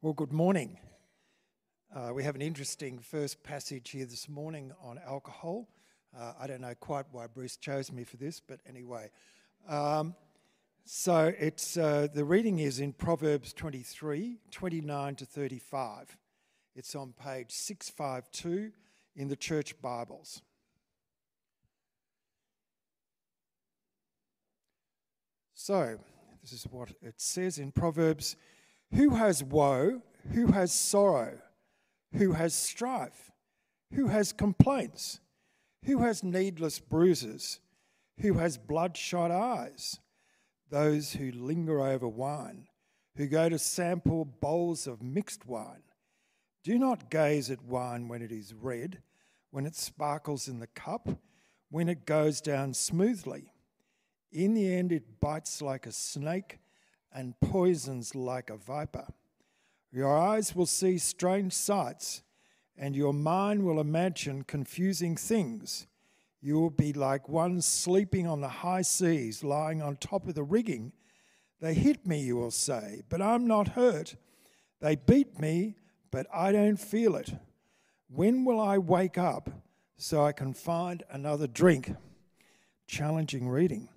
Well, good morning. Uh, we have an interesting first passage here this morning on alcohol. Uh, I don't know quite why Bruce chose me for this, but anyway. Um, so it's uh, the reading is in Proverbs 23, 29 to 35. It's on page 652 in the church Bibles. So, this is what it says in Proverbs Who has woe? Who has sorrow? Who has strife? Who has complaints? Who has needless bruises? Who has bloodshot eyes? Those who linger over wine, who go to sample bowls of mixed wine. Do not gaze at wine when it is red, when it sparkles in the cup, when it goes down smoothly in the end, it bites like a snake and poisons like a viper. Your eyes will see strange sights, and your mind will imagine confusing things. You will be like one sleeping on the high seas, lying on top of the rigging. They hit me, you will say, but I'm not hurt. They beat me, but I don't feel it. When will I wake up so I can find another drink? Challenging reading.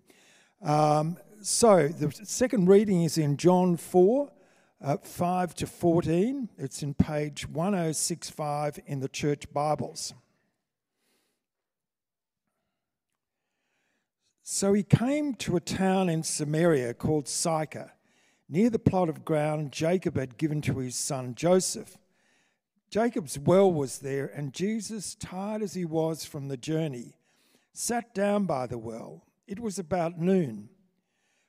Um, so the second reading is in John 4, uh, 5 to 14. It's in page 1065 in the church Bibles. So he came to a town in Samaria called Sychar, near the plot of ground Jacob had given to his son Joseph. Jacob's well was there, and Jesus, tired as he was from the journey, sat down by the well. It was about noon.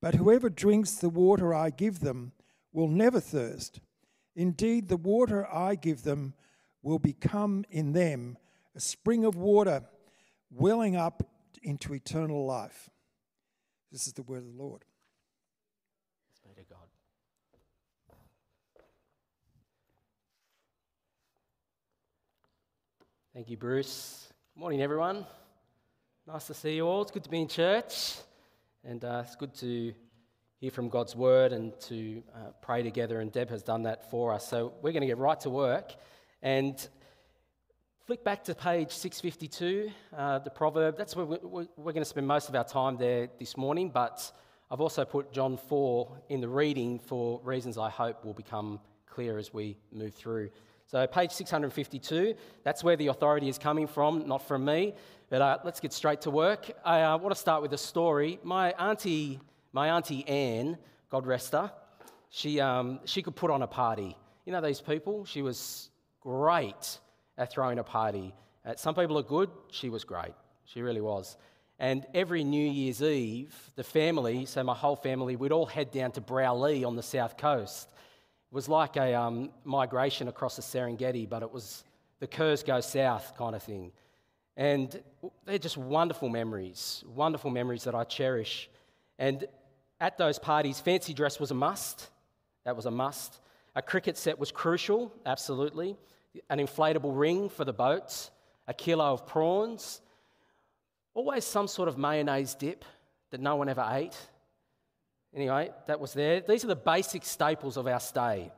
But whoever drinks the water I give them will never thirst. Indeed, the water I give them will become in them a spring of water welling up into eternal life. This is the word of the Lord. Thanks be to God. Thank you, Bruce. Good morning, everyone. Nice to see you all. It's good to be in church, and uh, it's good to hear from God's word and to uh, pray together. And Deb has done that for us. So we're going to get right to work and flick back to page 652, uh, the proverb. That's where we're, we're going to spend most of our time there this morning. But I've also put John 4 in the reading for reasons I hope will become clear as we move through. So, page 652, that's where the authority is coming from, not from me. But uh, let's get straight to work. I uh, want to start with a story. My auntie, my auntie Anne, God rest her, she, um, she could put on a party. You know these people? She was great at throwing a party. Uh, some people are good, she was great. She really was. And every New Year's Eve, the family, so my whole family, we'd all head down to Broulee on the south coast. Was like a um, migration across the Serengeti, but it was the Kerrs go south kind of thing. And they're just wonderful memories, wonderful memories that I cherish. And at those parties, fancy dress was a must. That was a must. A cricket set was crucial, absolutely. An inflatable ring for the boats, a kilo of prawns, always some sort of mayonnaise dip that no one ever ate. Anyway, that was there. These are the basic staples of our stay.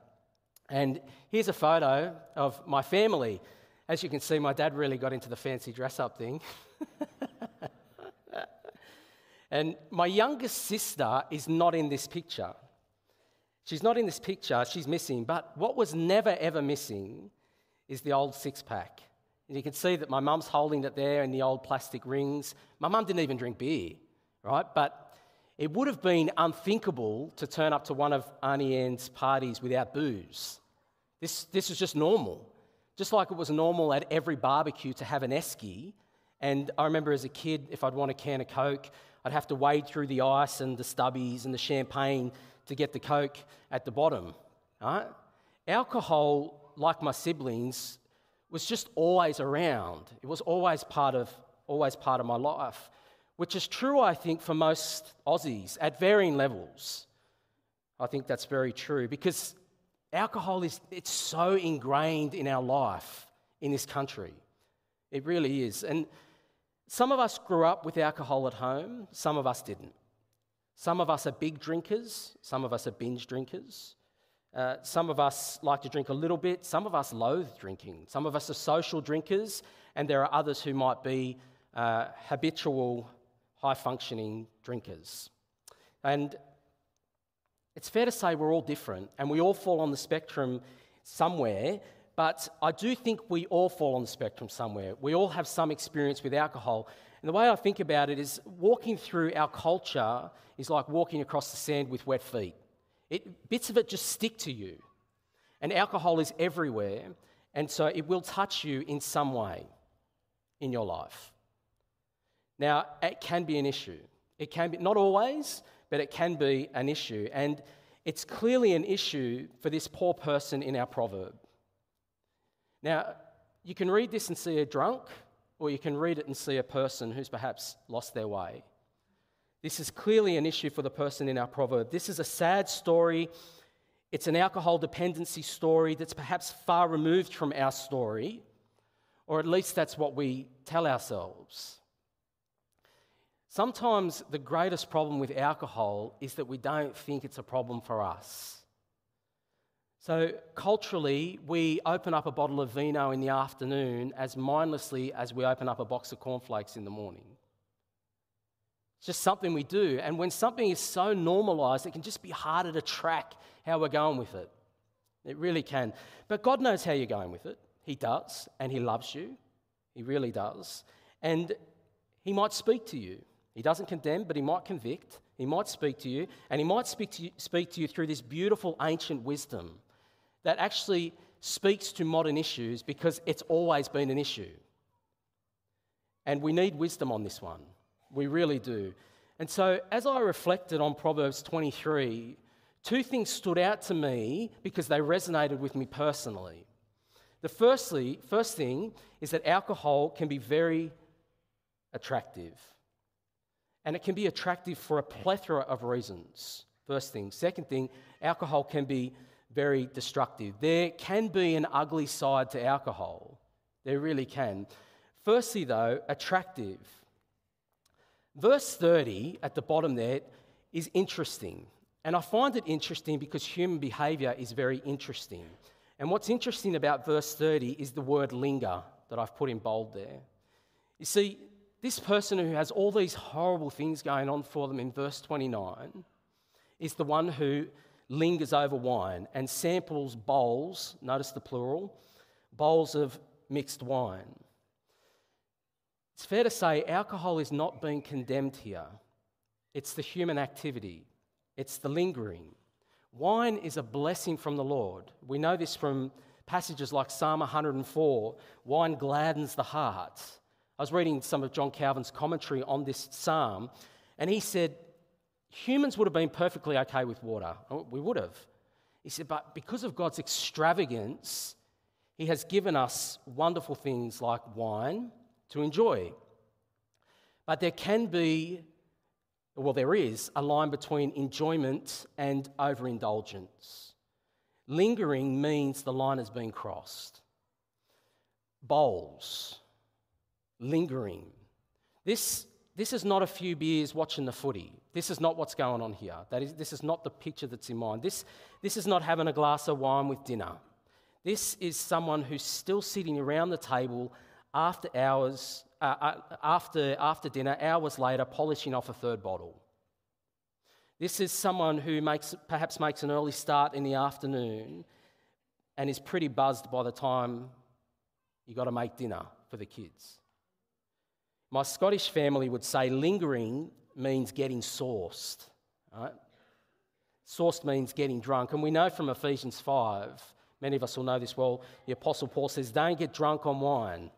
And here's a photo of my family. As you can see, my dad really got into the fancy dress up thing. and my youngest sister is not in this picture. She's not in this picture, she's missing. But what was never ever missing is the old six pack. And you can see that my mum's holding it there in the old plastic rings. My mum didn't even drink beer, right? But it would have been unthinkable to turn up to one of Auntie Anne's parties without booze. This, this was just normal. Just like it was normal at every barbecue to have an esky. And I remember as a kid, if I'd want a can of Coke, I'd have to wade through the ice and the stubbies and the champagne to get the Coke at the bottom. Right? Alcohol, like my siblings, was just always around. It was always part of, always part of my life, which is true, I think, for most Aussies at varying levels. I think that's very true because alcohol is it's so ingrained in our life in this country. It really is. And some of us grew up with alcohol at home, some of us didn't. Some of us are big drinkers, some of us are binge drinkers. Uh, some of us like to drink a little bit, some of us loathe drinking. Some of us are social drinkers, and there are others who might be uh, habitual, high functioning drinkers. And it's fair to say we're all different, and we all fall on the spectrum somewhere, but I do think we all fall on the spectrum somewhere. We all have some experience with alcohol. And the way I think about it is walking through our culture is like walking across the sand with wet feet. It, bits of it just stick to you. And alcohol is everywhere, and so it will touch you in some way in your life. Now, it can be an issue. It can be, not always, but it can be an issue. And it's clearly an issue for this poor person in our proverb. Now, you can read this and see a drunk, or you can read it and see a person who's perhaps lost their way. This is clearly an issue for the person in our proverb. This is a sad story. It's an alcohol dependency story that's perhaps far removed from our story, or at least that's what we tell ourselves. Sometimes the greatest problem with alcohol is that we don't think it's a problem for us. So, culturally, we open up a bottle of vino in the afternoon as mindlessly as we open up a box of cornflakes in the morning. It's just something we do. And when something is so normalized, it can just be harder to track how we're going with it. It really can. But God knows how you're going with it. He does, and He loves you. He really does. And He might speak to you. He doesn't condemn, but He might convict. He might speak to you, and He might speak to you, speak to you through this beautiful ancient wisdom that actually speaks to modern issues because it's always been an issue. And we need wisdom on this one. We really do. And so, as I reflected on Proverbs 23, two things stood out to me because they resonated with me personally. The firstly, first thing is that alcohol can be very attractive. And it can be attractive for a plethora of reasons. First thing. Second thing, alcohol can be very destructive. There can be an ugly side to alcohol. There really can. Firstly, though, attractive. Verse 30 at the bottom there is interesting. And I find it interesting because human behavior is very interesting. And what's interesting about verse 30 is the word linger that I've put in bold there. You see, this person who has all these horrible things going on for them in verse 29 is the one who lingers over wine and samples bowls, notice the plural, bowls of mixed wine. It's fair to say alcohol is not being condemned here. It's the human activity, it's the lingering. Wine is a blessing from the Lord. We know this from passages like Psalm 104 wine gladdens the heart. I was reading some of John Calvin's commentary on this psalm, and he said, Humans would have been perfectly okay with water. Oh, we would have. He said, but because of God's extravagance, He has given us wonderful things like wine to enjoy. But there can be, well, there is a line between enjoyment and overindulgence. Lingering means the line has been crossed. Bowls, lingering. This, this is not a few beers watching the footy. This is not what's going on here. That is, this is not the picture that's in mind. This, this is not having a glass of wine with dinner. This is someone who's still sitting around the table after hours, uh, uh, after, after dinner, hours later, polishing off a third bottle. This is someone who makes, perhaps makes an early start in the afternoon and is pretty buzzed by the time You've got to make dinner for the kids. My Scottish family would say lingering means getting sauced. Right? Sauced means getting drunk. And we know from Ephesians 5, many of us will know this well, the Apostle Paul says, Don't get drunk on wine,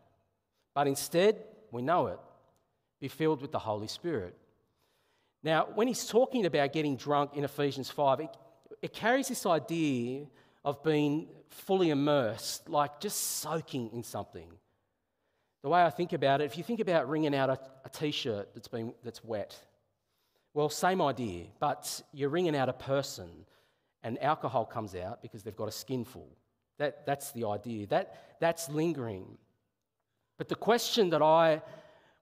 but instead, we know it, be filled with the Holy Spirit. Now, when he's talking about getting drunk in Ephesians 5, it, it carries this idea of being fully immersed, like just soaking in something. The way I think about it, if you think about wringing out a a t-shirt that's been that's wet, well, same idea, but you're wringing out a person, and alcohol comes out because they've got a skinful. That, that's the idea. That, that's lingering. But the question that I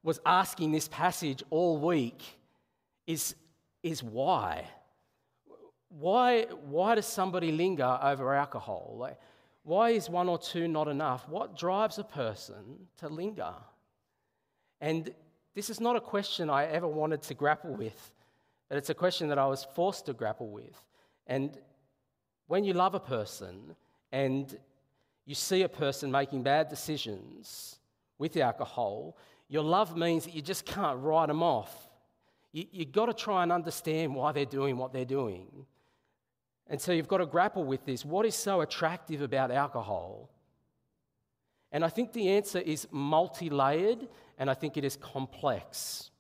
was asking this passage all week is, is why? Why, why does somebody linger over alcohol? Like, why is one or two not enough? What drives a person to linger? And this is not a question I ever wanted to grapple with, but it's a question that I was forced to grapple with. And when you love a person and you see a person making bad decisions with alcohol, your love means that you just can't write them off. You, you've got to try and understand why they're doing what they're doing. And so you've got to grapple with this. What is so attractive about alcohol? And I think the answer is multi layered and I think it is complex.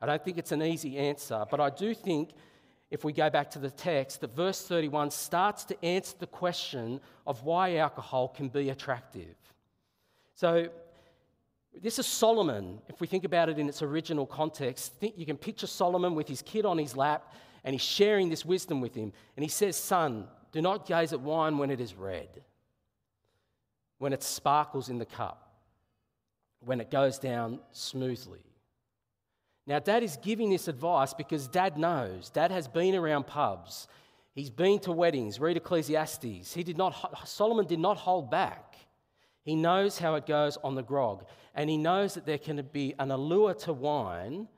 I don't think it's an easy answer, but I do think if we go back to the text, that verse 31 starts to answer the question of why alcohol can be attractive. So, this is Solomon. If we think about it in its original context, think you can picture Solomon with his kid on his lap and he's sharing this wisdom with him. And he says, Son, do not gaze at wine when it is red, when it sparkles in the cup, when it goes down smoothly. Now, dad is giving this advice because dad knows. Dad has been around pubs. He's been to weddings. Read Ecclesiastes. He did not, Solomon did not hold back. He knows how it goes on the grog. And he knows that there can be an allure to wine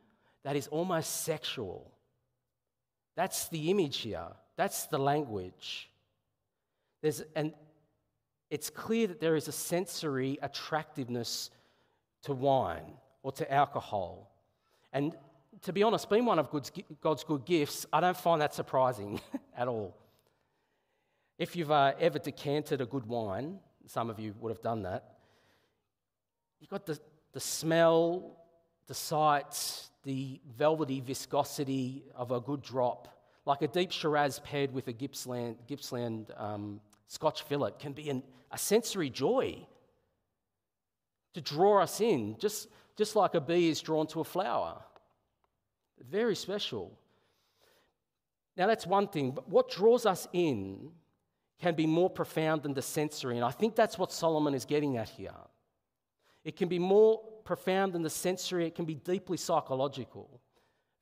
that is almost sexual. That's the image here. That's the language. There's, and it's clear that there is a sensory attractiveness to wine or to alcohol. And to be honest, being one of God's good gifts, I don't find that surprising at all. If you've uh, ever decanted a good wine, some of you would have done that, you've got the, the smell, the sight, the velvety viscosity of a good drop, like a deep Shiraz paired with a Gippsland, Gippsland um, Scotch fillet, can be an, a sensory joy to draw us in, just, just like a bee is drawn to a flower. Very special. Now, that's one thing, but what draws us in can be more profound than the sensory, and I think that's what Solomon is getting at here. It can be more profound than the sensory, it can be deeply psychological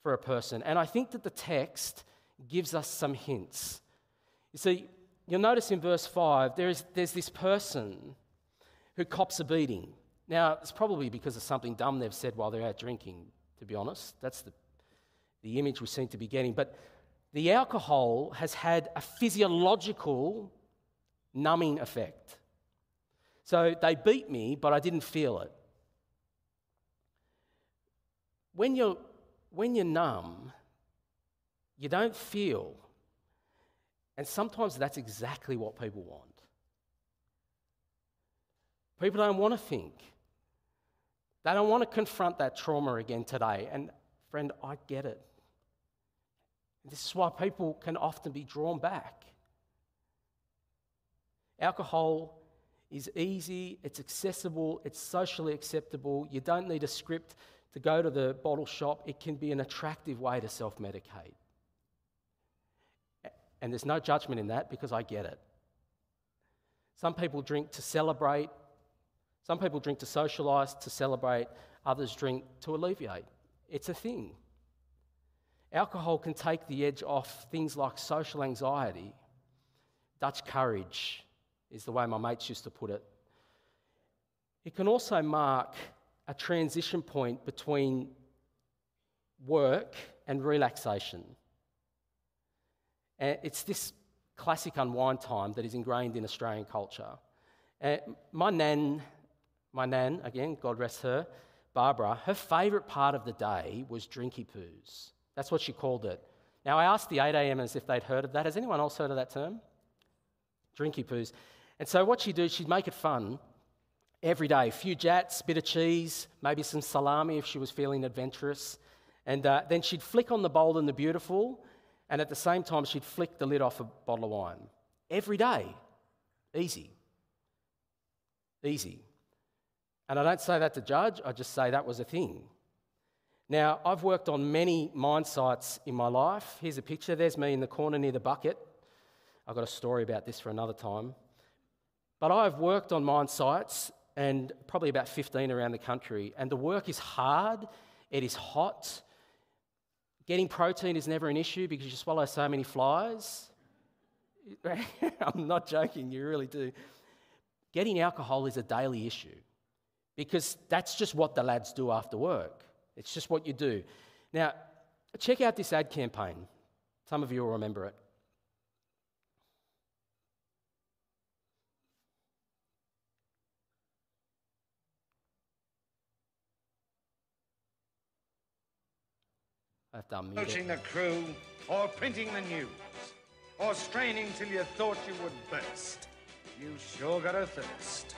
for a person. And I think that the text gives us some hints. You see, you'll notice in verse 5, there is, there's this person who cops a beating. Now, it's probably because of something dumb they've said while they're out drinking, to be honest. That's the, the image we seem to be getting. But the alcohol has had a physiological numbing effect. So they beat me, but I didn't feel it. When you're, when you're numb, you don't feel. And sometimes that's exactly what people want. People don't want to think. They don't want to confront that trauma again today. And friend, I get it. This is why people can often be drawn back. Alcohol is easy, it's accessible, it's socially acceptable. You don't need a script to go to the bottle shop. It can be an attractive way to self medicate. And there's no judgment in that because I get it. Some people drink to celebrate, some people drink to socialise, to celebrate, others drink to alleviate. It's a thing. Alcohol can take the edge off things like social anxiety. Dutch courage is the way my mates used to put it. It can also mark a transition point between work and relaxation. And it's this classic unwind time that is ingrained in Australian culture. Uh, my nan my nan, again, God rest her, Barbara, her favourite part of the day was drinky poos. That's what she called it. Now, I asked the 8amers if they'd heard of that. Has anyone else heard of that term? Drinky poos. And so, what she'd do, she'd make it fun every day. A few Jatz, bit of cheese, maybe some salami if she was feeling adventurous. And uh, then she'd flick on the bold and the beautiful, and at the same time, she'd flick the lid off a bottle of wine. Every day. Easy. Easy. And I don't say that to judge, I just say that was a thing. Now, I've worked on many mine sites in my life. Here's a picture. There's me in the corner near the bucket. I've got a story about this for another time. But I've worked on mine sites and probably about 15 around the country, and the work is hard, it is hot. Getting protein is never an issue because you swallow so many flies. I'm not joking, you really do. Getting alcohol is a daily issue because that's just what the lads do after work. It's just what you do. Now, check out this ad campaign. Some of you will remember it. I have Coaching the crew, or printing the news, or straining till you thought you would burst. You sure got a thirst.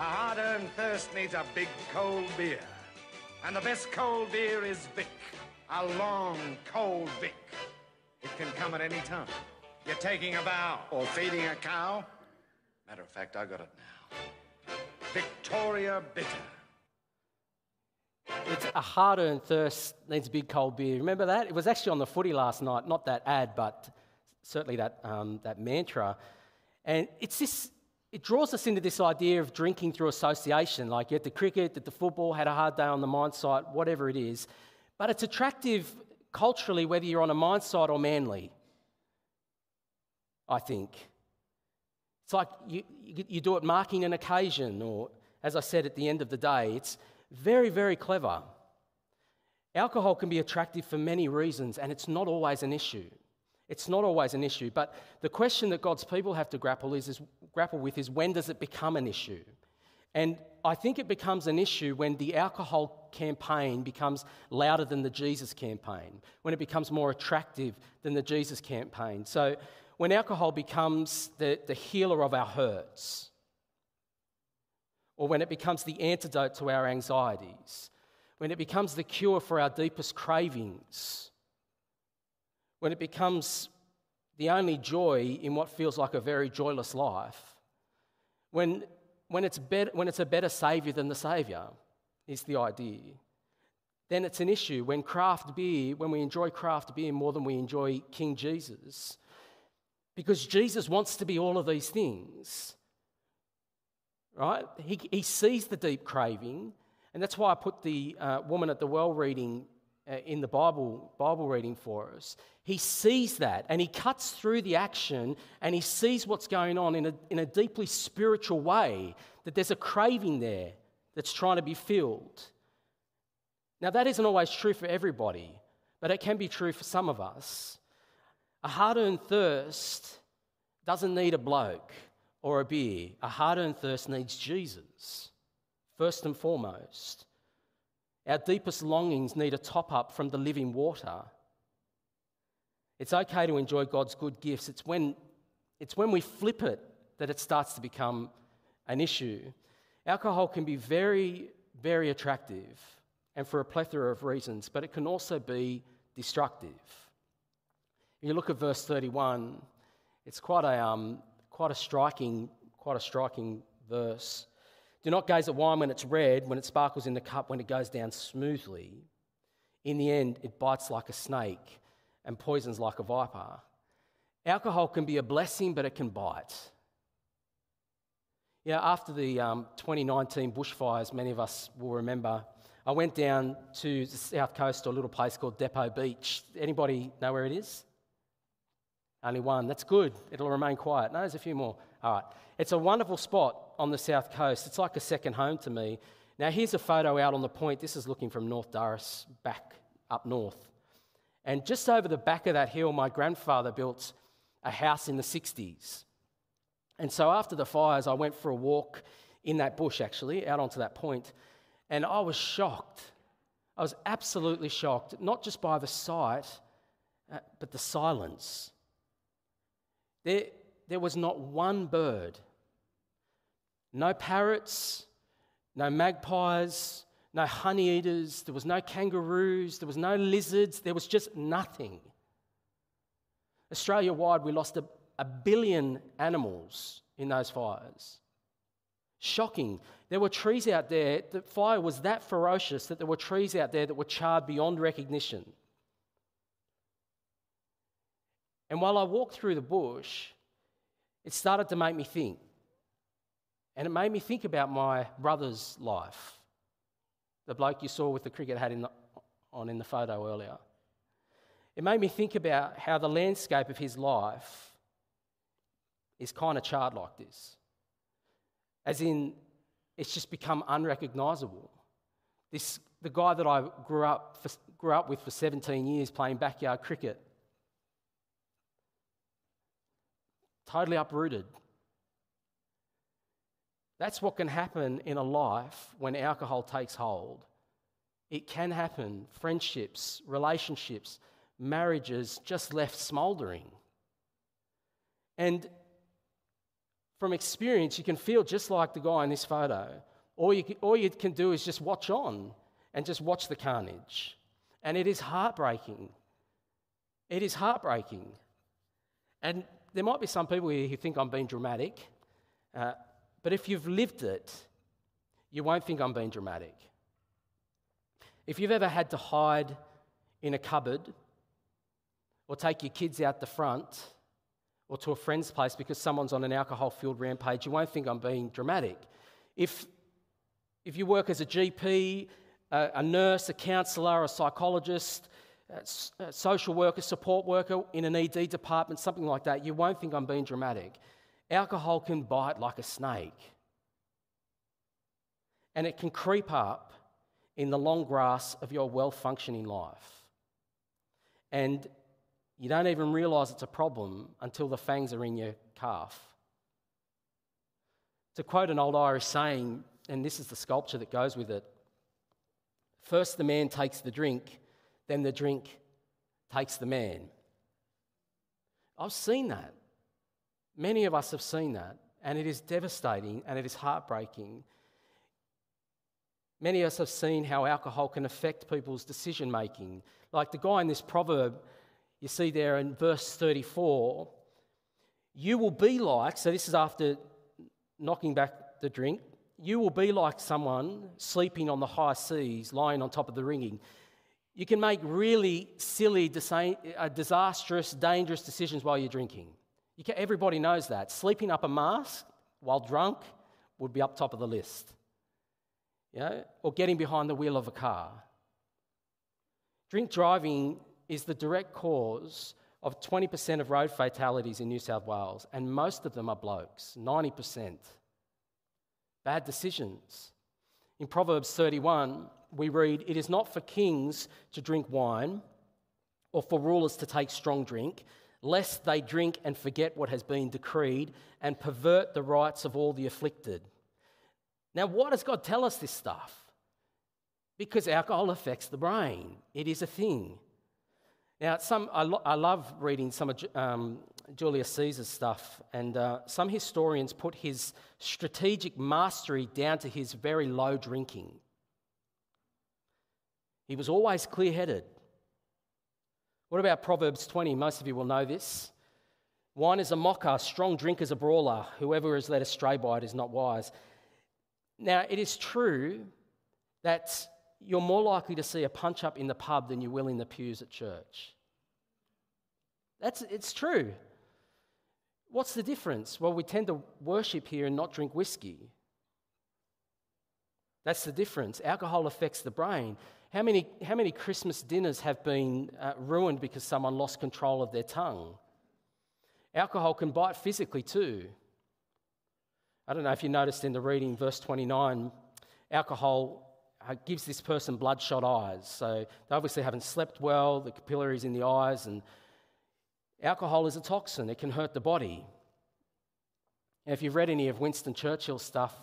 A hard-earned thirst needs a big cold beer. And the best cold beer is Vic. A long, cold Vic. It can come at any time. You're taking a bow or feeding a cow. Matter of fact, I got it now. Victoria Bitter. It's a hard earned thirst needs a big cold beer. Remember that? It was actually on the footy last night, not that ad, but certainly that, um, that mantra. And it's this, it draws us into this idea of drinking through association. Like you at the cricket, at the football, had a hard day on the mine site, whatever it is. But it's attractive culturally whether you're on a mine site or manly, I think. It's like you, you, you do it marking an occasion, or as I said at the end of the day, it's very, very clever. Alcohol can be attractive for many reasons, and it's not always an issue. It's not always an issue. But the question that God's people have to grapple, is, is, grapple with is when does it become an issue? And I think it becomes an issue when the alcohol campaign becomes louder than the Jesus campaign, when it becomes more attractive than the Jesus campaign. So when alcohol becomes the, the healer of our hurts, or when it becomes the antidote to our anxieties, when it becomes the cure for our deepest cravings, when it becomes the only joy in what feels like a very joyless life, when, when, it's, when it's a better Saviour than the Saviour, is the idea. Then it's an issue when craft beer, when we enjoy craft beer more than we enjoy King Jesus, because Jesus wants to be all of these things right? He, he sees the deep craving, and that's why I put the uh, woman at the well reading uh, in the Bible, Bible reading for us. He sees that and he cuts through the action and he sees what's going on in a, in a deeply spiritual way, that there's a craving there that's trying to be filled. Now, that isn't always true for everybody, but it can be true for some of us. A hard earned thirst doesn't need a bloke or a beer. A hard earned thirst needs Jesus, first and foremost. Our deepest longings need a top up from the living water. It's okay to enjoy God's good gifts. It's when, it's when we flip it that it starts to become an issue. Alcohol can be very, very attractive and for a plethora of reasons, but it can also be destructive. If you look at verse 31, it's quite a, um, quite a striking, quite a striking verse. Do not gaze at wine when it's red, when it sparkles in the cup, when it goes down smoothly. In the end, it bites like a snake and poisons like a viper. Alcohol can be a blessing, but it can bite. Yeah, after the um, 2019 bushfires, many of us will remember, I went down to the south coast to a little place called Depot Beach. Anybody know where it is? Only one. That's good. It'll remain quiet. No, there's a few more. All right. It's a wonderful spot on the south coast. It's like a second home to me. Now, here's a photo out on the point. This is looking from North Durras back up north. And just over the back of that hill, my grandfather built a house in the 60s. And so after the fires, I went for a walk in that bush, actually, out onto that point. And I was shocked. I was absolutely shocked, not just by the sight, uh, but the silence. There, there was not one bird, no parrots, no magpies, no honey eaters, there was no kangaroos, there was no lizards, there was just nothing. Australia wide, we lost a, a billion animals in those fires. Shocking. There were trees out there, the fire was that ferocious that there were trees out there that were charred beyond recognition. And while I walked through the bush, it started to make me think. And it made me think about my brother's life, the bloke you saw with the cricket hat in the, on in the photo earlier. It made me think about how the landscape of his life is kind of charred like this. As in, it's just become unrecognizable. This, the guy that I grew up, for, grew up with for 17 years playing backyard cricket totally uprooted. That's what can happen in a life when alcohol takes hold. It can happen. Friendships, relationships, marriages just left smouldering. And from experience, you can feel just like the guy in this photo. All you, all you can do is just watch on and just watch the carnage. And it is heartbreaking. It is heartbreaking. And there might be some people here who think I'm being dramatic, uh, but if you've lived it, you won't think I'm being dramatic. If you've ever had to hide in a cupboard or take your kids out the front or to a friend's place because someone's on an alcohol filled rampage, you won't think I'm being dramatic. If, if you work as a GP, a, a nurse, a counsellor, a psychologist, a social worker, support worker in an ED department, something like that, you won't think I'm being dramatic. Alcohol can bite like a snake. And it can creep up in the long grass of your well functioning life. And you don't even realize it's a problem until the fangs are in your calf. To quote an old Irish saying, and this is the sculpture that goes with it first the man takes the drink, then the drink takes the man. I've seen that. Many of us have seen that, and it is devastating and it is heartbreaking. Many of us have seen how alcohol can affect people's decision making. Like the guy in this proverb, you see there in verse 34 you will be like, so this is after knocking back the drink, you will be like someone sleeping on the high seas, lying on top of the rigging. You can make really silly, uh, disastrous, dangerous decisions while you're drinking. You can, everybody knows that. Sleeping up a mast while drunk would be up top of the list. You know? Or getting behind the wheel of a car. Drink driving is the direct cause of 20% of road fatalities in New South Wales, and most of them are blokes, 90%. Bad decisions. In Proverbs 31, we read, It is not for kings to drink wine or for rulers to take strong drink, lest they drink and forget what has been decreed and pervert the rights of all the afflicted. Now, why does God tell us this stuff? Because alcohol affects the brain, it is a thing. Now, some, I, lo- I love reading some of um, Julius Caesar's stuff, and uh, some historians put his strategic mastery down to his very low drinking. He was always clear headed. What about Proverbs 20? Most of you will know this. Wine is a mocker, strong drink is a brawler. Whoever is led astray by it is not wise. Now, it is true that you're more likely to see a punch up in the pub than you will in the pews at church. That's, it's true. What's the difference? Well, we tend to worship here and not drink whiskey. That's the difference. Alcohol affects the brain. How many, how many Christmas dinners have been uh, ruined because someone lost control of their tongue? Alcohol can bite physically too. I don't know if you noticed in the reading, verse 29, alcohol uh, gives this person bloodshot eyes. So they obviously haven't slept well, the capillaries in the eyes, and alcohol is a toxin, it can hurt the body. if you've read any of Winston Churchill's stuff,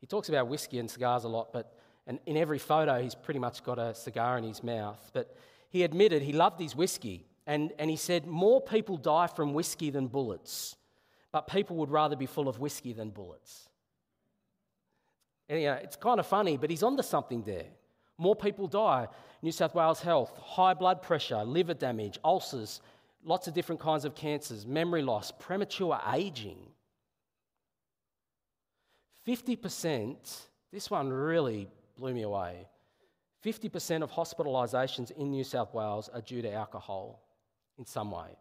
He talks about whiskey and cigars a lot, but and in every photo, he's pretty much got a cigar in his mouth. But he admitted he loved his whiskey, and, and he said, More people die from whiskey than bullets, but people would rather be full of whiskey than bullets. And, you know, it's kind of funny, but he's onto something there. More people die. New South Wales Health, high blood pressure, liver damage, ulcers, lots of different kinds of cancers, memory loss, premature aging. 50%, this one really blew me away. 50% of hospitalisations in New South Wales are due to alcohol in some way.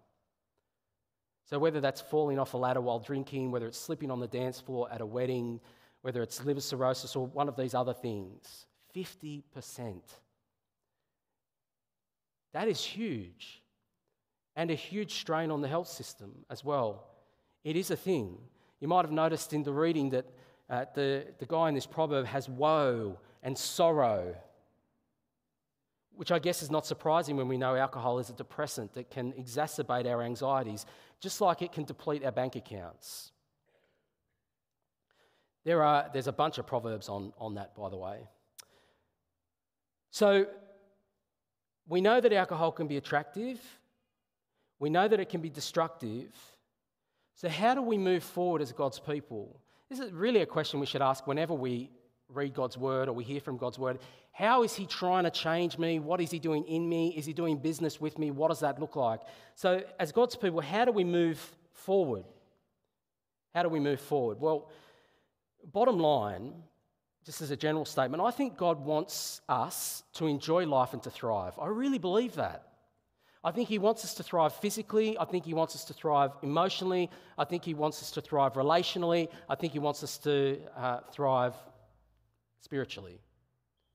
So, whether that's falling off a ladder while drinking, whether it's slipping on the dance floor at a wedding, whether it's liver cirrhosis or one of these other things, 50%. That is huge. And a huge strain on the health system as well. It is a thing. You might have noticed in the reading that uh, the, the guy in this proverb has woe and sorrow, which I guess is not surprising when we know alcohol is a depressant that can exacerbate our anxieties, just like it can deplete our bank accounts. There are, there's a bunch of proverbs on, on that, by the way. So we know that alcohol can be attractive, we know that it can be destructive. So, how do we move forward as God's people? This is really a question we should ask whenever we read God's word or we hear from God's word. How is He trying to change me? What is He doing in me? Is He doing business with me? What does that look like? So, as God's people, how do we move forward? How do we move forward? Well, bottom line, just as a general statement, I think God wants us to enjoy life and to thrive. I really believe that. I think He wants us to thrive physically. I think He wants us to thrive emotionally. I think He wants us to thrive relationally. I think He wants us to uh, thrive spiritually.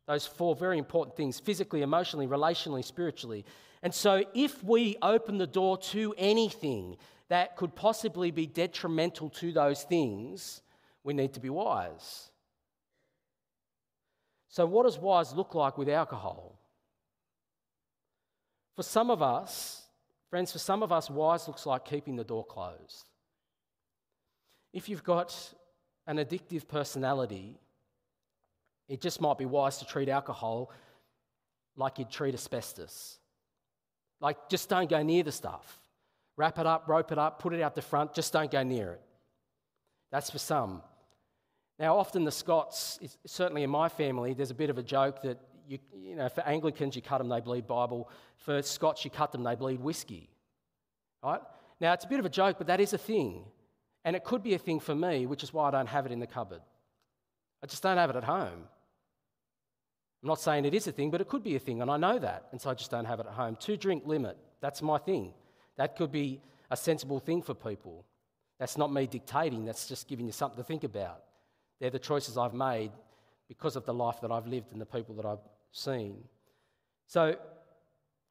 Those four very important things physically, emotionally, relationally, spiritually. And so, if we open the door to anything that could possibly be detrimental to those things, we need to be wise. So, what does wise look like with alcohol? For some of us, friends, for some of us, wise looks like keeping the door closed. If you've got an addictive personality, it just might be wise to treat alcohol like you'd treat asbestos. Like, just don't go near the stuff. Wrap it up, rope it up, put it out the front, just don't go near it. That's for some. Now, often the Scots, certainly in my family, there's a bit of a joke that you, you know, for Anglicans, you cut them, they bleed Bible. For Scots, you cut them, they bleed whiskey. Right? Now, it's a bit of a joke, but that is a thing. And it could be a thing for me, which is why I don't have it in the cupboard. I just don't have it at home. I'm not saying it is a thing, but it could be a thing, and I know that, and so I just don't have it at home. Two drink limit, that's my thing. That could be a sensible thing for people. That's not me dictating, that's just giving you something to think about. They're the choices I've made because of the life that I've lived and the people that I've seen. So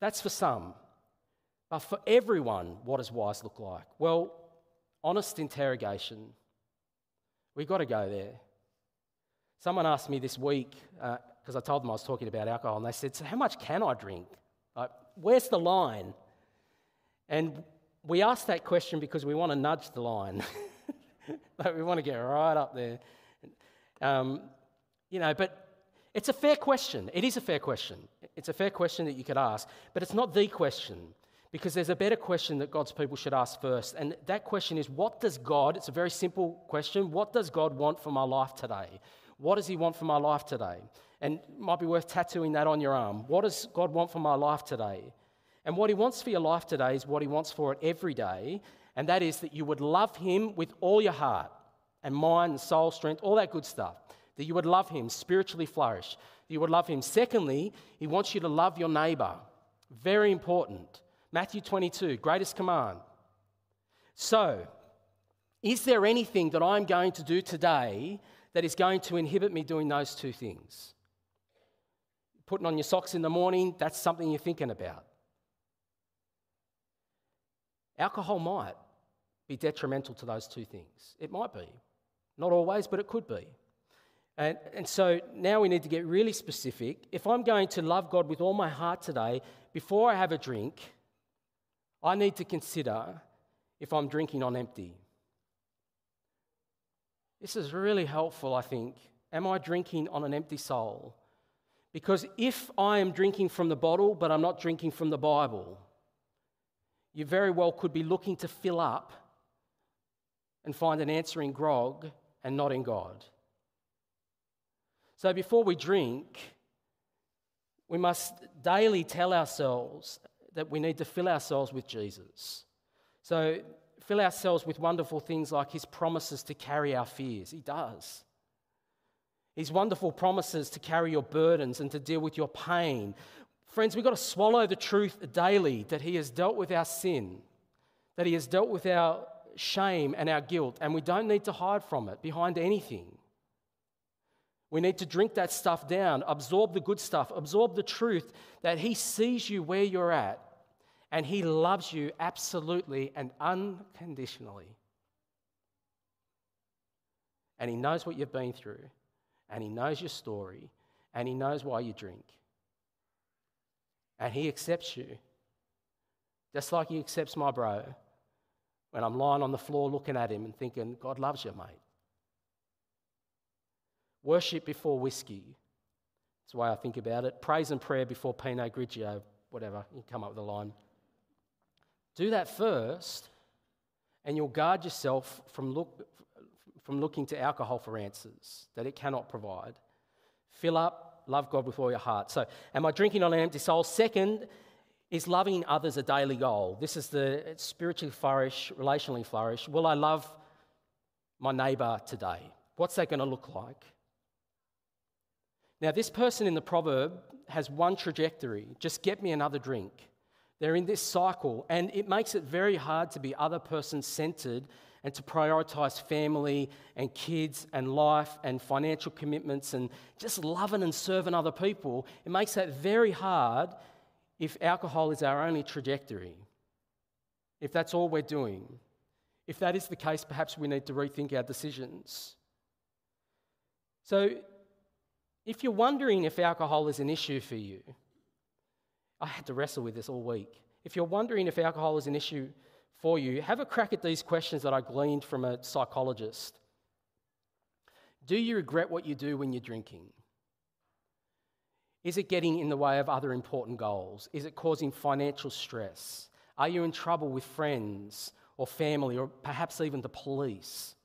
that's for some. But for everyone, what does wise look like? Well, honest interrogation. We've got to go there. Someone asked me this week, uh, because I told them I was talking about alcohol, and they said, So, how much can I drink? Like, where's the line? And we ask that question because we want to nudge the line. like, we want to get right up there. Um, you know, but it's a fair question. It is a fair question. It's a fair question that you could ask, but it's not the question because there's a better question that God's people should ask first. And that question is what does God, it's a very simple question, what does God want for my life today? What does He want for my life today? And might be worth tattooing that on your arm. What does God want for my life today? And what He wants for your life today is what He wants for it every day, and that is that you would love Him with all your heart and mind and soul, strength, all that good stuff that you would love him, spiritually flourish, that you would love him. Secondly, he wants you to love your neighbor. Very important. Matthew 22, greatest command. So, is there anything that I'm going to do today that is going to inhibit me doing those two things? Putting on your socks in the morning, that's something you're thinking about. Alcohol might be detrimental to those two things. It might be. Not always, but it could be. And, and so now we need to get really specific. If I'm going to love God with all my heart today, before I have a drink, I need to consider if I'm drinking on empty. This is really helpful, I think, Am I drinking on an empty soul? Because if I am drinking from the bottle, but I'm not drinking from the Bible, you very well could be looking to fill up and find an answer in grog and not in God. So before we drink, we must daily tell ourselves that we need to fill ourselves with Jesus. So fill ourselves with wonderful things like his promises to carry our fears. He does. His wonderful promises to carry your burdens and to deal with your pain. Friends, we've got to swallow the truth daily that he has dealt with our sin, that he has dealt with our shame and our guilt, and we don't need to hide from it behind anything. We need to drink that stuff down, absorb the good stuff, absorb the truth that He sees you where you're at, and He loves you absolutely and unconditionally. And He knows what you've been through, and He knows your story, and He knows why you drink. And He accepts you, just like He accepts my bro when I'm lying on the floor looking at him and thinking, God loves you, mate. Worship before whiskey. That's the way I think about it. Praise and prayer before Pinot Grigio, whatever. You come up with a line. Do that first, and you'll guard yourself from, look, from looking to alcohol for answers that it cannot provide. Fill up, love God with all your heart. So, am I drinking on an empty soul? Second, is loving others a daily goal? This is the spiritually flourish, relationally flourish. Will I love my neighbor today? What's that going to look like? Now, this person in the proverb has one trajectory just get me another drink. They're in this cycle, and it makes it very hard to be other person centered and to prioritize family and kids and life and financial commitments and just loving and serving other people. It makes that very hard if alcohol is our only trajectory, if that's all we're doing, if that is the case, perhaps we need to rethink our decisions. So, if you're wondering if alcohol is an issue for you, I had to wrestle with this all week. If you're wondering if alcohol is an issue for you, have a crack at these questions that I gleaned from a psychologist. Do you regret what you do when you're drinking? Is it getting in the way of other important goals? Is it causing financial stress? Are you in trouble with friends or family or perhaps even the police?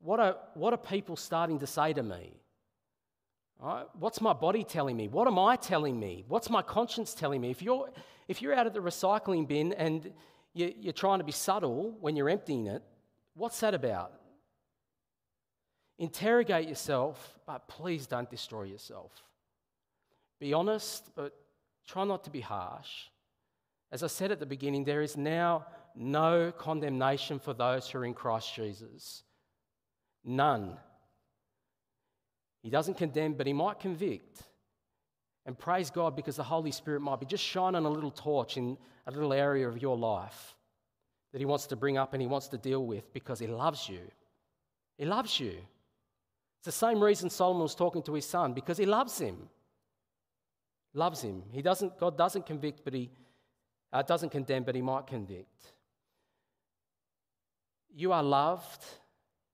What are, what are people starting to say to me? Right? What's my body telling me? What am I telling me? What's my conscience telling me? If you're, if you're out at the recycling bin and you, you're trying to be subtle when you're emptying it, what's that about? Interrogate yourself, but please don't destroy yourself. Be honest, but try not to be harsh. As I said at the beginning, there is now no condemnation for those who are in Christ Jesus. None. He doesn't condemn, but he might convict. And praise God because the Holy Spirit might be just shining a little torch in a little area of your life that he wants to bring up and he wants to deal with because he loves you. He loves you. It's the same reason Solomon was talking to his son, because he loves him. Loves him. He doesn't, God doesn't convict, but he uh, doesn't condemn, but he might convict. You are loved.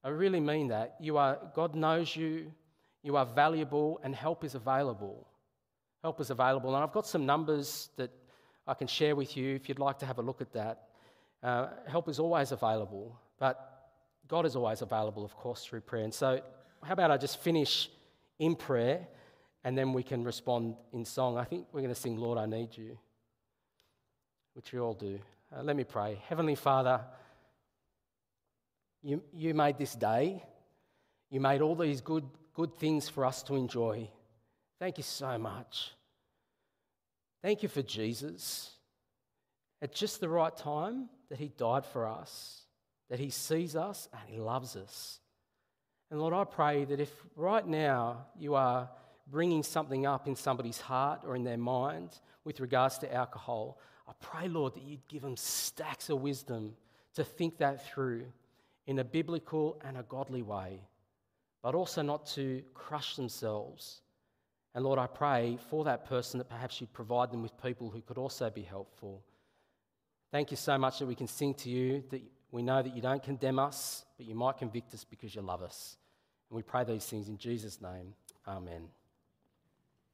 I really mean that. You are, God knows you. You are valuable, and help is available. Help is available. And I've got some numbers that I can share with you if you'd like to have a look at that. Uh, help is always available, but God is always available, of course, through prayer. And so how about I just finish in prayer and then we can respond in song? I think we're going to sing, Lord, I Need You, which we all do. Uh, let me pray. Heavenly Father, you, you made this day. You made all these good, good things for us to enjoy. Thank you so much. Thank you for Jesus. At just the right time, that He died for us, that He sees us and He loves us. And Lord, I pray that if right now you are bringing something up in somebody's heart or in their mind with regards to alcohol, I pray, Lord, that you'd give them stacks of wisdom to think that through in a biblical and a godly way, but also not to crush themselves. And Lord, I pray for that person that perhaps you'd provide them with people who could also be helpful. Thank you so much that we can sing to you, that we know that you don't condemn us, but you might convict us because you love us. And we pray these things in Jesus' name. Amen.